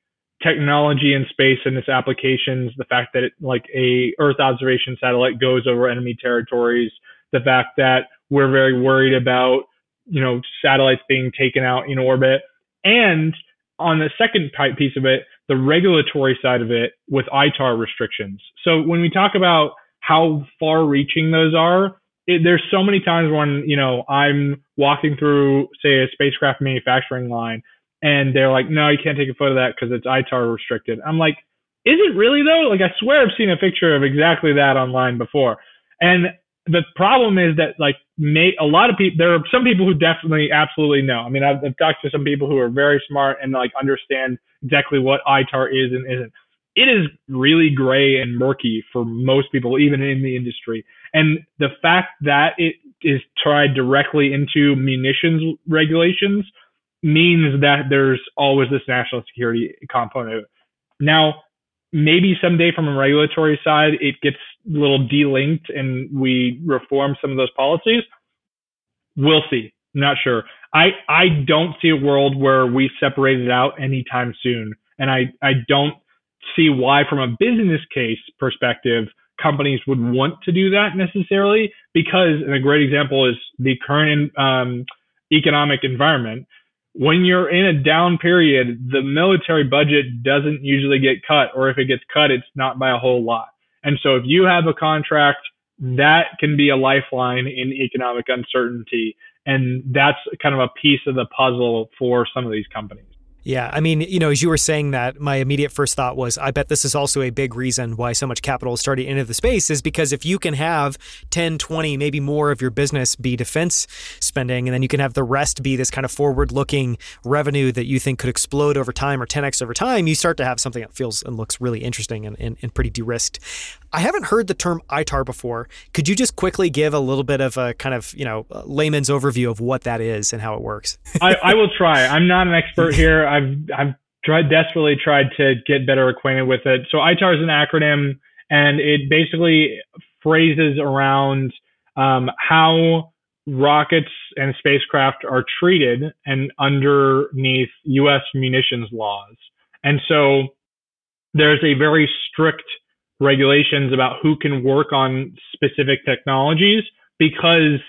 technology in space and its applications, the fact that it, like a Earth observation satellite goes over enemy territories, the fact that we're very worried about, you know, satellites being taken out in orbit. And on the second piece of it, the regulatory side of it with ITAR restrictions. So when we talk about how far reaching those are, it, there's so many times when, you know, I'm walking through, say, a spacecraft manufacturing line and they're like, no, you can't take a photo of that because it's ITAR restricted. I'm like, is it really though? Like, I swear I've seen a picture of exactly that online before. And the problem is that like may, a lot of people, there are some people who definitely absolutely know. I mean, I've, I've talked to some people who are very smart and like understand exactly what ITAR is and isn't. It is really gray and murky for most people, even in the industry. And the fact that it is tied directly into munitions regulations means that there's always this national security component. Now, maybe someday from a regulatory side, it gets a little delinked and we reform some of those policies. We'll see. I'm not sure. I, I don't see a world where we separate it out anytime soon. And I, I don't see why, from a business case perspective, companies would want to do that necessarily because, and a great example is the current um, economic environment when you're in a down period, the military budget doesn't usually get cut, or if it gets cut, it's not by a whole lot. And so if you have a contract that can be a lifeline in economic uncertainty. And that's kind of a piece of the puzzle for some of these companies. Yeah, I mean, you know, as you were saying that, my immediate first thought was, I bet this is also a big reason why so much capital is starting into the space is because if you can have 10, 20, maybe more of your business be defense spending, and then you can have the rest be this kind of forward looking revenue that you think could explode over time or 10x over time, you start to have something that feels and looks really interesting and, and, and pretty de risked. I haven't heard the term ITAR before. Could you just quickly give a little bit of a kind of, you know, layman's overview of what that is and how it works? I, I will try. I'm not an expert here. I've I've tried desperately tried to get better acquainted with it. So ITAR is an acronym, and it basically phrases around um, how rockets and spacecraft are treated and underneath U.S. munitions laws. And so there's a very strict regulations about who can work on specific technologies because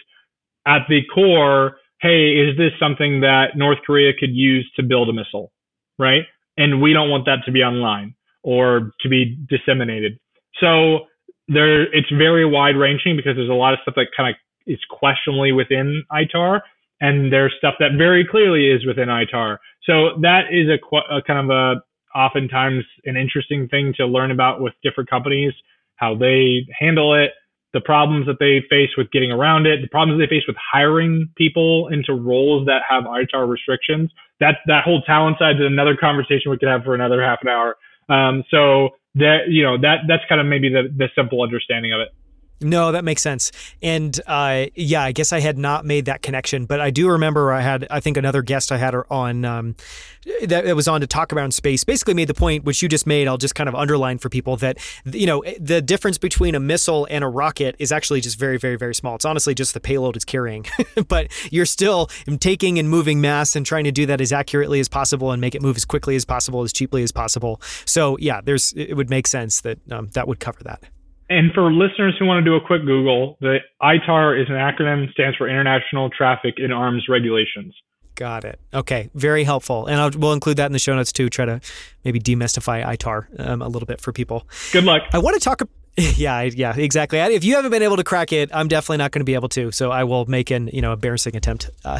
at the core, hey, is this something that North Korea could use to build a missile? right? And we don't want that to be online or to be disseminated. So there, it's very wide ranging because there's a lot of stuff that kind of is questionably within ITAR, and there's stuff that very clearly is within ITAR. So that is a, a kind of a oftentimes an interesting thing to learn about with different companies, how they handle it, the problems that they face with getting around it, the problems they face with hiring people into roles that have ITAR restrictions. That that whole talent side is another conversation we could have for another half an hour. Um, so that you know that that's kind of maybe the the simple understanding of it. No, that makes sense. And uh, yeah, I guess I had not made that connection, but I do remember I had, I think another guest I had on um, that, was on to talk about space basically made the point, which you just made. I'll just kind of underline for people that, you know, the difference between a missile and a rocket is actually just very, very, very small. It's honestly just the payload it's carrying, but you're still taking and moving mass and trying to do that as accurately as possible and make it move as quickly as possible, as cheaply as possible. So yeah, there's, it would make sense that um, that would cover that. And for listeners who want to do a quick Google, the ITAR is an acronym, stands for International Traffic in Arms Regulations. Got it. Okay, very helpful, and I'll, we'll include that in the show notes too. Try to maybe demystify ITAR um, a little bit for people. Good luck. I want to talk. Yeah, yeah, exactly. If you haven't been able to crack it, I'm definitely not going to be able to. So I will make an you know embarrassing attempt. Uh,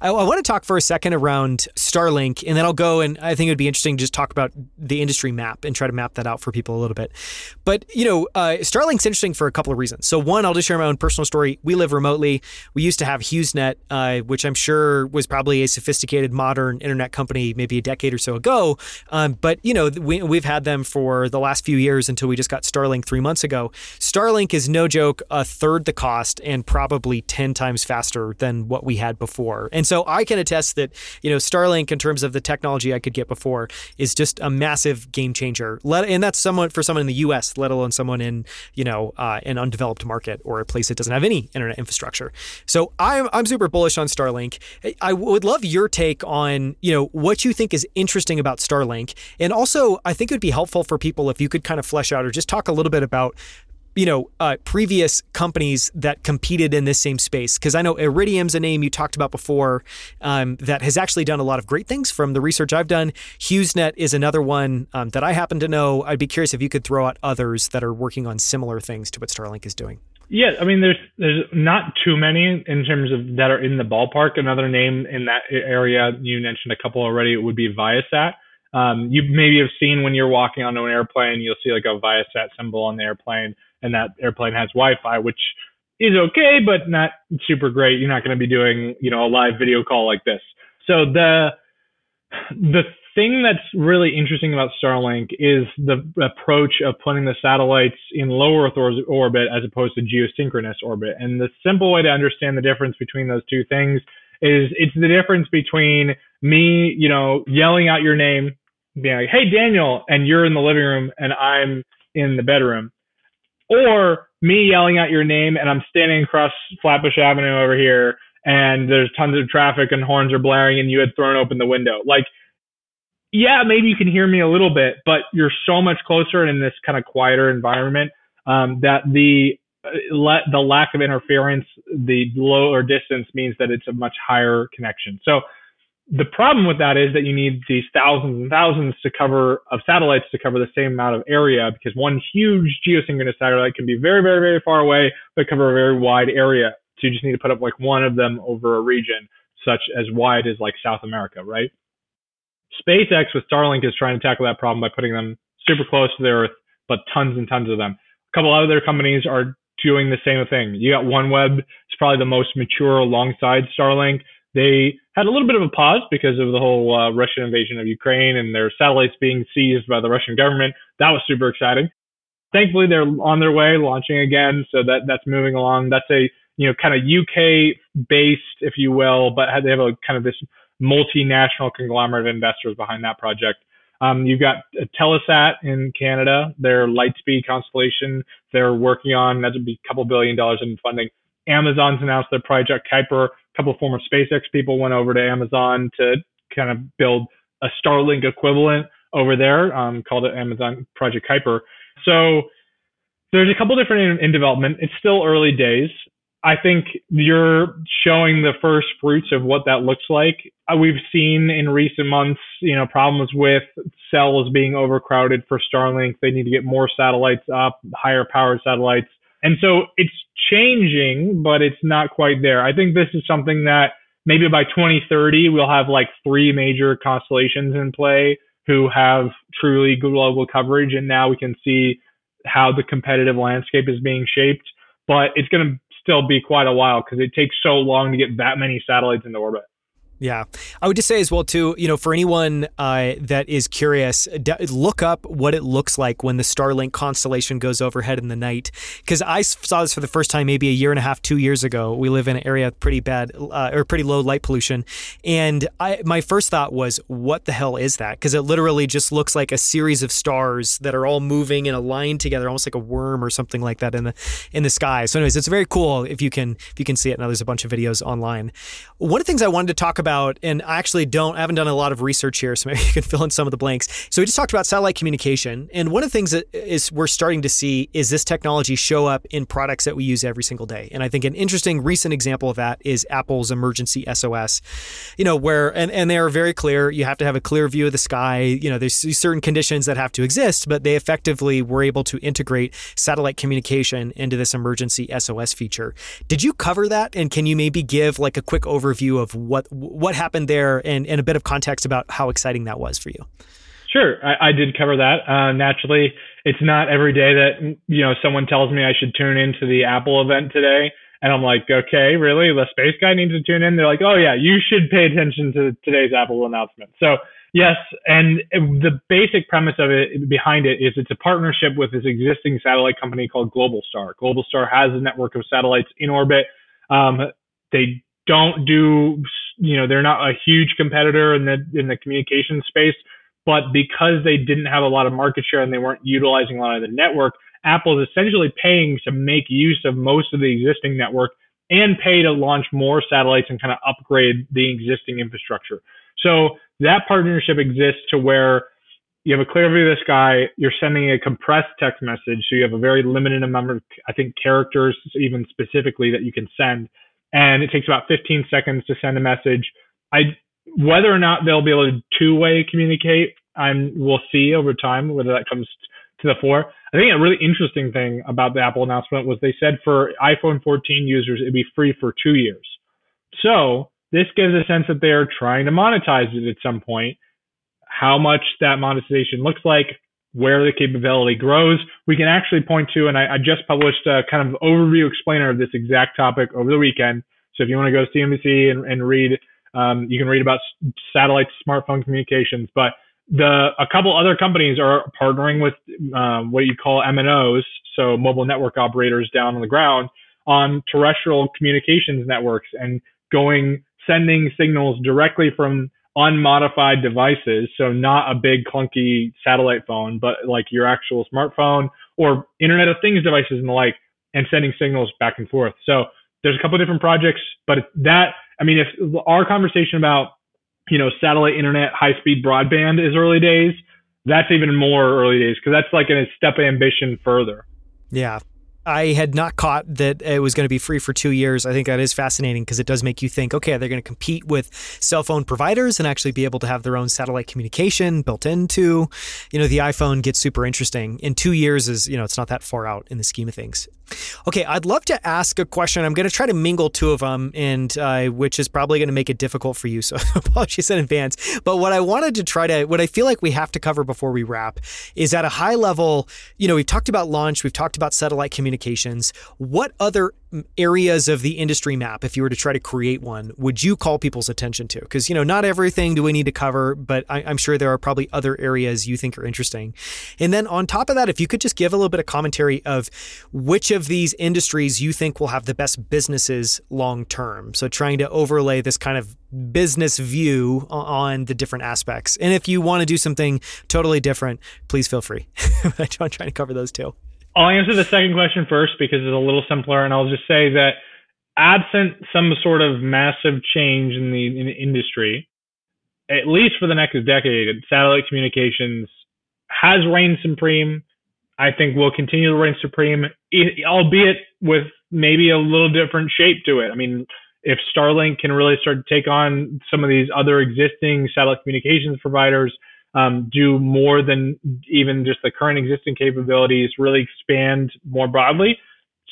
I, I, want to talk for a second around Starlink, and then I'll go and I think it would be interesting to just talk about the industry map and try to map that out for people a little bit. But you know, uh, Starlink's interesting for a couple of reasons. So one, I'll just share my own personal story. We live remotely. We used to have HughesNet, uh, which I'm sure was probably a sophisticated, modern internet company maybe a decade or so ago. Um, but you know, we, we've had them for the last few years until we just got Starlink three months months ago. Starlink is no joke, a third the cost and probably 10 times faster than what we had before. And so I can attest that, you know, Starlink, in terms of the technology I could get before, is just a massive game changer. Let, and that's someone for someone in the US, let alone someone in, you know, uh, an undeveloped market or a place that doesn't have any internet infrastructure. So I'm, I'm super bullish on Starlink. I would love your take on, you know, what you think is interesting about Starlink. And also, I think it would be helpful for people if you could kind of flesh out or just talk a little bit about about you know, uh, previous companies that competed in this same space? Because I know Iridium's a name you talked about before um, that has actually done a lot of great things from the research I've done. HughesNet is another one um, that I happen to know. I'd be curious if you could throw out others that are working on similar things to what Starlink is doing. Yeah, I mean, there's there's not too many in terms of that are in the ballpark. Another name in that area you mentioned a couple already would be Viasat. Um, you maybe have seen when you're walking onto an airplane, you'll see like a Viasat symbol on the airplane, and that airplane has Wi-Fi, which is okay, but not super great. You're not going to be doing, you know, a live video call like this. So the the thing that's really interesting about Starlink is the approach of putting the satellites in low Earth orbit as opposed to geosynchronous orbit. And the simple way to understand the difference between those two things is it's the difference between me, you know, yelling out your name being like, "Hey, Daniel," and you're in the living room and I'm in the bedroom, or me yelling out your name and I'm standing across Flatbush Avenue over here and there's tons of traffic and horns are blaring and you had thrown open the window. Like, yeah, maybe you can hear me a little bit, but you're so much closer and in this kind of quieter environment um, that the Uh, the lack of interference, the lower distance means that it's a much higher connection. So The problem with that is that you need these thousands and thousands to cover of satellites to cover the same amount of area because one huge geosynchronous satellite can be very, very, very far away, but cover a very wide area. So you just need to put up like one of them over a region such as wide as like South America, right? SpaceX with Starlink is trying to tackle that problem by putting them super close to the Earth, but tons and tons of them. A couple other companies are doing the same thing. You got OneWeb, it's probably the most mature alongside Starlink. They had a little bit of a pause because of the whole uh, Russian invasion of Ukraine and their satellites being seized by the Russian government. That was super exciting. Thankfully, they're on their way, launching again, so that that's moving along. That's a you know kind of UK based, if you will, but they have a kind of this multinational conglomerate of investors behind that project. Um, you've got Telesat in Canada, their Lightspeed constellation. They're working on that would be a couple billion dollars in funding. Amazon's announced their Project Kuiper. A couple of former SpaceX people went over to Amazon to kind of build a Starlink equivalent over there, um, called it Amazon Project Kuiper. So there's a couple different in, in development. It's still early days. I think you're showing the first fruits of what that looks like. Uh, we've seen in recent months, you know, problems with cells being overcrowded for Starlink. They need to get more satellites up, higher powered satellites. And so it's changing, but it's not quite there. I think this is something that maybe by 2030, we'll have like three major constellations in play who have truly global coverage. And now we can see how the competitive landscape is being shaped. But it's going to still be quite a while because it takes so long to get that many satellites into orbit. Yeah, I would just say as well too. You know, for anyone uh, that is curious, look up what it looks like when the Starlink constellation goes overhead in the night. Because I saw this for the first time maybe a year and a half, two years ago. We live in an area with pretty bad uh, or pretty low light pollution, and I my first thought was, what the hell is that? Because it literally just looks like a series of stars that are all moving and aligned together, almost like a worm or something like that in the in the sky. So, anyways, it's very cool if you can if you can see it. Now there's a bunch of videos online. One of the things I wanted to talk about about, and I actually don't, I haven't done a lot of research here, so maybe you can fill in some of the blanks. So we just talked about satellite communication, and one of the things that is we're starting to see is this technology show up in products that we use every single day. And I think an interesting recent example of that is Apple's emergency SOS. You know, where and, and they are very clear. You have to have a clear view of the sky. You know, there's certain conditions that have to exist, but they effectively were able to integrate satellite communication into this emergency SOS feature. Did you cover that? And can you maybe give like a quick overview of what what happened there and, and a bit of context about how exciting that was for you. Sure, I, I did cover that. Uh, naturally, it's not every day that you know someone tells me I should tune into the Apple event today, and I'm like, okay, really? The space guy needs to tune in. They're like, oh yeah, you should pay attention to today's Apple announcement. So yes, and the basic premise of it behind it is it's a partnership with this existing satellite company called Globalstar. Globalstar has a network of satellites in orbit. Um, they don't do, you know, they're not a huge competitor in the in the communication space, but because they didn't have a lot of market share and they weren't utilizing a lot of the network, Apple is essentially paying to make use of most of the existing network and pay to launch more satellites and kind of upgrade the existing infrastructure. So that partnership exists to where you have a clear view of the sky, you're sending a compressed text message, so you have a very limited amount of, I think, characters even specifically that you can send and it takes about 15 seconds to send a message. I whether or not they'll be able to two-way communicate, I'm we'll see over time whether that comes to the fore. I think a really interesting thing about the Apple announcement was they said for iPhone 14 users it'd be free for two years. So this gives a sense that they're trying to monetize it at some point. How much that monetization looks like, where the capability grows. We can actually point to, and I, I, just published a kind of overview explainer of this exact topic over the weekend. So if you want to go to CNBC and, and read, um, you can read about satellite smartphone communications. But the a couple other companies are partnering with um, what you call MNOs, so mobile network operators down on the ground, on terrestrial communications networks and going sending signals directly from unmodified devices. So not a big clunky satellite phone, but like your actual smartphone or Internet of Things devices and the like, and sending signals back and forth. So there's a couple of different projects, but that, I mean, if our conversation about, you know, satellite internet, high speed broadband is early days, that's even more early days because that's like a step of ambition further. Yeah, I had not caught that it was going to be free for two years. I think that is fascinating because it does make you think, okay, they're going to compete with cell phone providers and actually be able to have their own satellite communication built into, you know, the iPhone gets super interesting. In two years is, you know, it's not that far out in the scheme of things. Okay, I'd love to ask a question. I'm going to try to mingle two of them, and uh, which is probably going to make it difficult for you. So apologies in advance. But what I wanted to try to, what I feel like we have to cover before we wrap, is at a high level. You know, we've talked about launch, we've talked about satellite communications. What other areas of the industry map, if you were to try to create one, would you call people's attention to? Because, you know, not everything do we need to cover, but I, am sure there are probably other areas you think are interesting. And then on top of that, if you could just give a little bit of commentary of which of these industries you think will have the best businesses long term. So trying to overlay this kind of business view on the different aspects. And if you want to do something totally different, please feel free. I'm trying to cover those too. I'll answer the second question first because it's a little simpler, and I'll just say that absent some sort of massive change in the, in the industry, at least for the next decade, satellite communications has reigned supreme. I think will continue to reign supreme, albeit with maybe a little different shape to it. I mean, if Starlink can really start to take on some of these other existing satellite communications providers, um, do more than even just the current existing capabilities, really expand more broadly,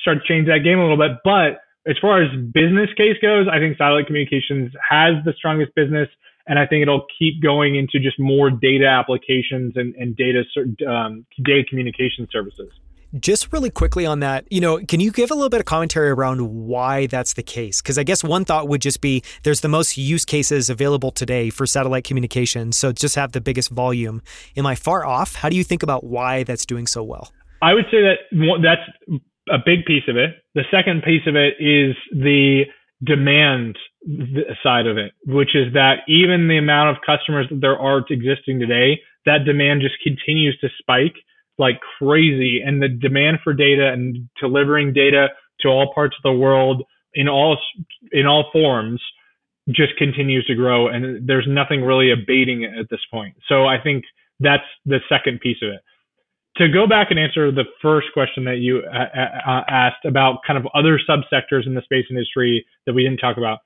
start to change that game a little bit. But as far as business case goes, I think satellite communications has the strongest business, and I think it'll keep going into just more data applications and, and data um, data communication services. Just really quickly on that, you know, can you give a little bit of commentary around why that's the case? Because I guess one thought would just be there's the most use cases available today for satellite communication, so just have the biggest volume. Am I far off? How do you think about why that's doing so well? I would say that that's a big piece of it. The second piece of it is the demand side of it, which is that even the amount of customers that there are existing today, that demand just continues to spike like crazy. And the demand for data and delivering data to all parts of the world in all in all forms just continues to grow. And there's nothing really abating at this point. So i think that's the second piece of it. To go back and answer the first question that you uh, uh, uh asked about kind of other subsectors in the space industry that we didn't talk about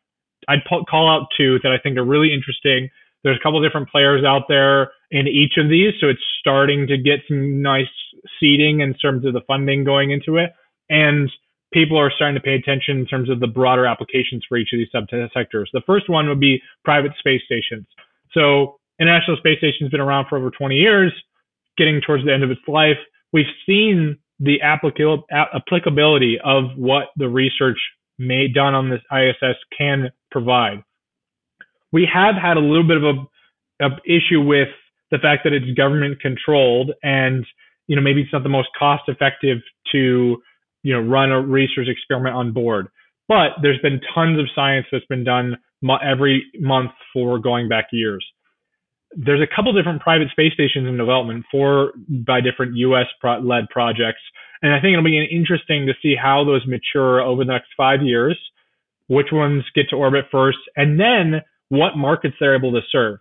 i'd call out two that i think are really interesting there's a couple different players out there in each of these, so it's starting to get some nice seeding in terms of the funding going into it, and people are starting to pay attention in terms of the broader applications for each of these subsectors. The first one would be private space stations. So International Space Station has been around for over 20 years, getting towards the end of its life. We've seen the applicability of what the research made done on this ISS can provide we have had a little bit of a, a issue with the fact that it's government controlled and you know maybe it's not the most cost effective to you know run a research experiment on board. But there's been tons of science that's been done every month for going back years. There's a couple different private space stations in development for by different us led projects. And i think it'll be interesting to see how those mature over the next five years which ones get to orbit first. And then what markets they're able to serve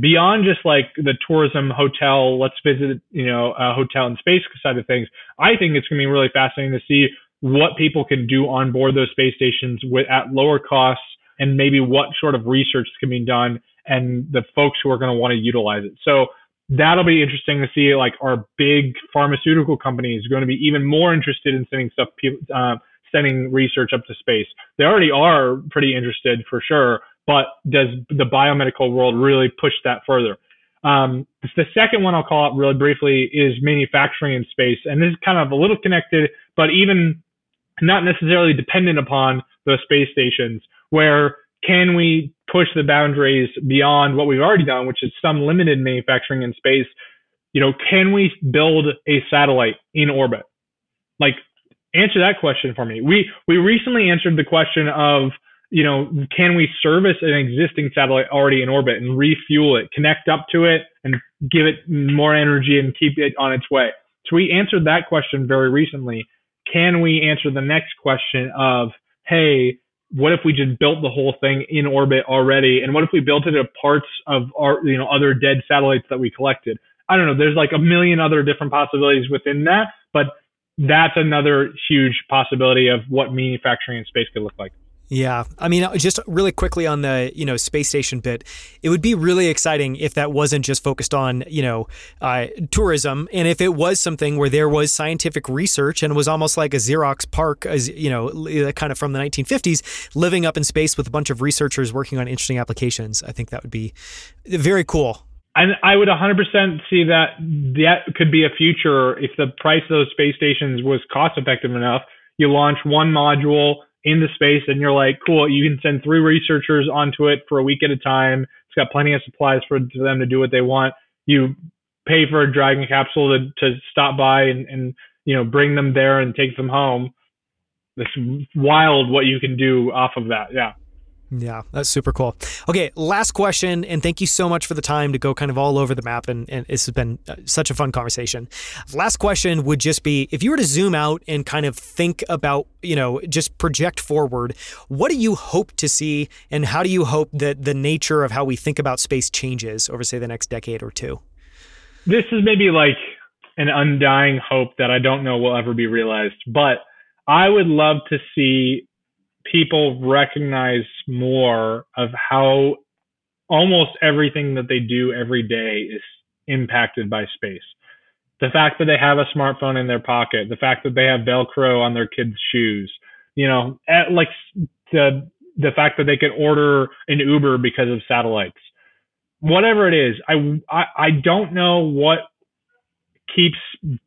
beyond just like the tourism hotel, let's visit, you know, a hotel and space side of things. I think it's going to be really fascinating to see what people can do on board those space stations with at lower costs and maybe what sort of research can be done and the folks who are going to want to utilize it. So that'll be interesting to see like our big pharmaceutical companies going to be even more interested in sending stuff, uh, sending research up to space. They already are pretty interested for sure, but does the biomedical world really push that further? Um, the second one I'll call out really briefly is manufacturing in space. And this is kind of a little connected, but even not necessarily dependent upon the space stations, where can we push the boundaries beyond what we've already done, which is some limited manufacturing in space? You know, can we build a satellite in orbit? Like, answer that question for me. We we recently answered the question of you know, can we service an existing satellite already in orbit and refuel it, connect up to it and give it more energy and keep it on its way? So we answered that question very recently. Can we answer the next question of, hey, what if we just built the whole thing in orbit already? And what if we built it of parts of our, you know, other dead satellites that we collected? I don't know. There's like a million other different possibilities within that, but that's another huge possibility of what manufacturing in space could look like. Yeah, I mean, uh, just really quickly on the you know space station bit, it would be really exciting if that wasn't just focused on you know uh, tourism, and if it was something where there was scientific research and was almost like a Xerox PARC, as you know, uh, kind of from the 1950s, living up in space with a bunch of researchers working on interesting applications. I think that would be very cool. And I would 100% see that that could be a future if the price of those space stations was cost effective enough. You launch one module in the space and you're like, cool, you can send three researchers onto it for a week at a time. It's got plenty of supplies for, them to do what they want. You pay for a Dragon capsule to, to stop by and, and, you know, bring them there and take them home. It's wild what you can do off of that. Yeah. Yeah, that's super cool. Okay, last question, and thank you so much for the time to go kind of all over the map, and, and this has been uh, such a fun conversation. Last question would just be if you were to zoom out and kind of think about, you know, just project forward, what do you hope to see, and how do you hope that the nature of how we think about space changes over, say, the next decade or two? This is maybe like an undying hope that I don't know will ever be realized, but I would love to see people recognize more of how almost everything that they do every day is impacted by space. The fact that they have a smartphone in their pocket, the fact that they have Velcro on their kids' shoes, you know, at, like the the fact that they can order an Uber because of satellites, whatever it is, I I, I don't know what keeps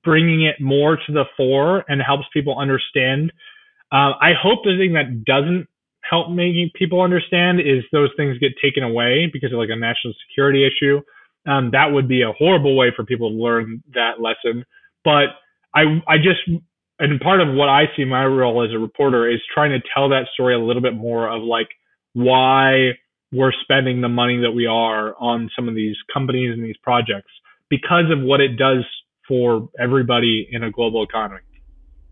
bringing it more to the fore and helps people understand uh, I hope the thing that doesn't help making people understand is those things get taken away because of like a national security issue. Um, that would be a horrible way for people to learn that lesson. But I, I just, and part of what I see my role as a reporter is trying to tell that story a little bit more of like why we're spending the money that we are on some of these companies and these projects because of what it does for everybody in a global economy.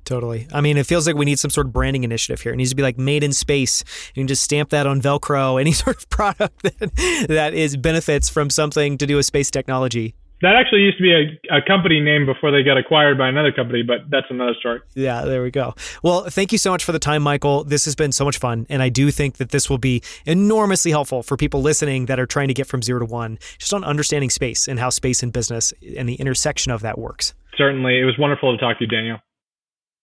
Totally. I mean, it feels like we need some sort of branding initiative here. It needs to be like made in space. You can just stamp that on Velcro, any sort of product that, that is benefits from something to do with space technology. That actually used to be a, a company name before they got acquired by another company, but that's another story. Yeah, there we go. Well, thank you so much for the time, Michael. This has been so much fun. And I do think that this will be enormously helpful for people listening that are trying to get from zero to one, just on understanding space and how space and business and the intersection of that works. Certainly. It was wonderful to talk to you, Daniel.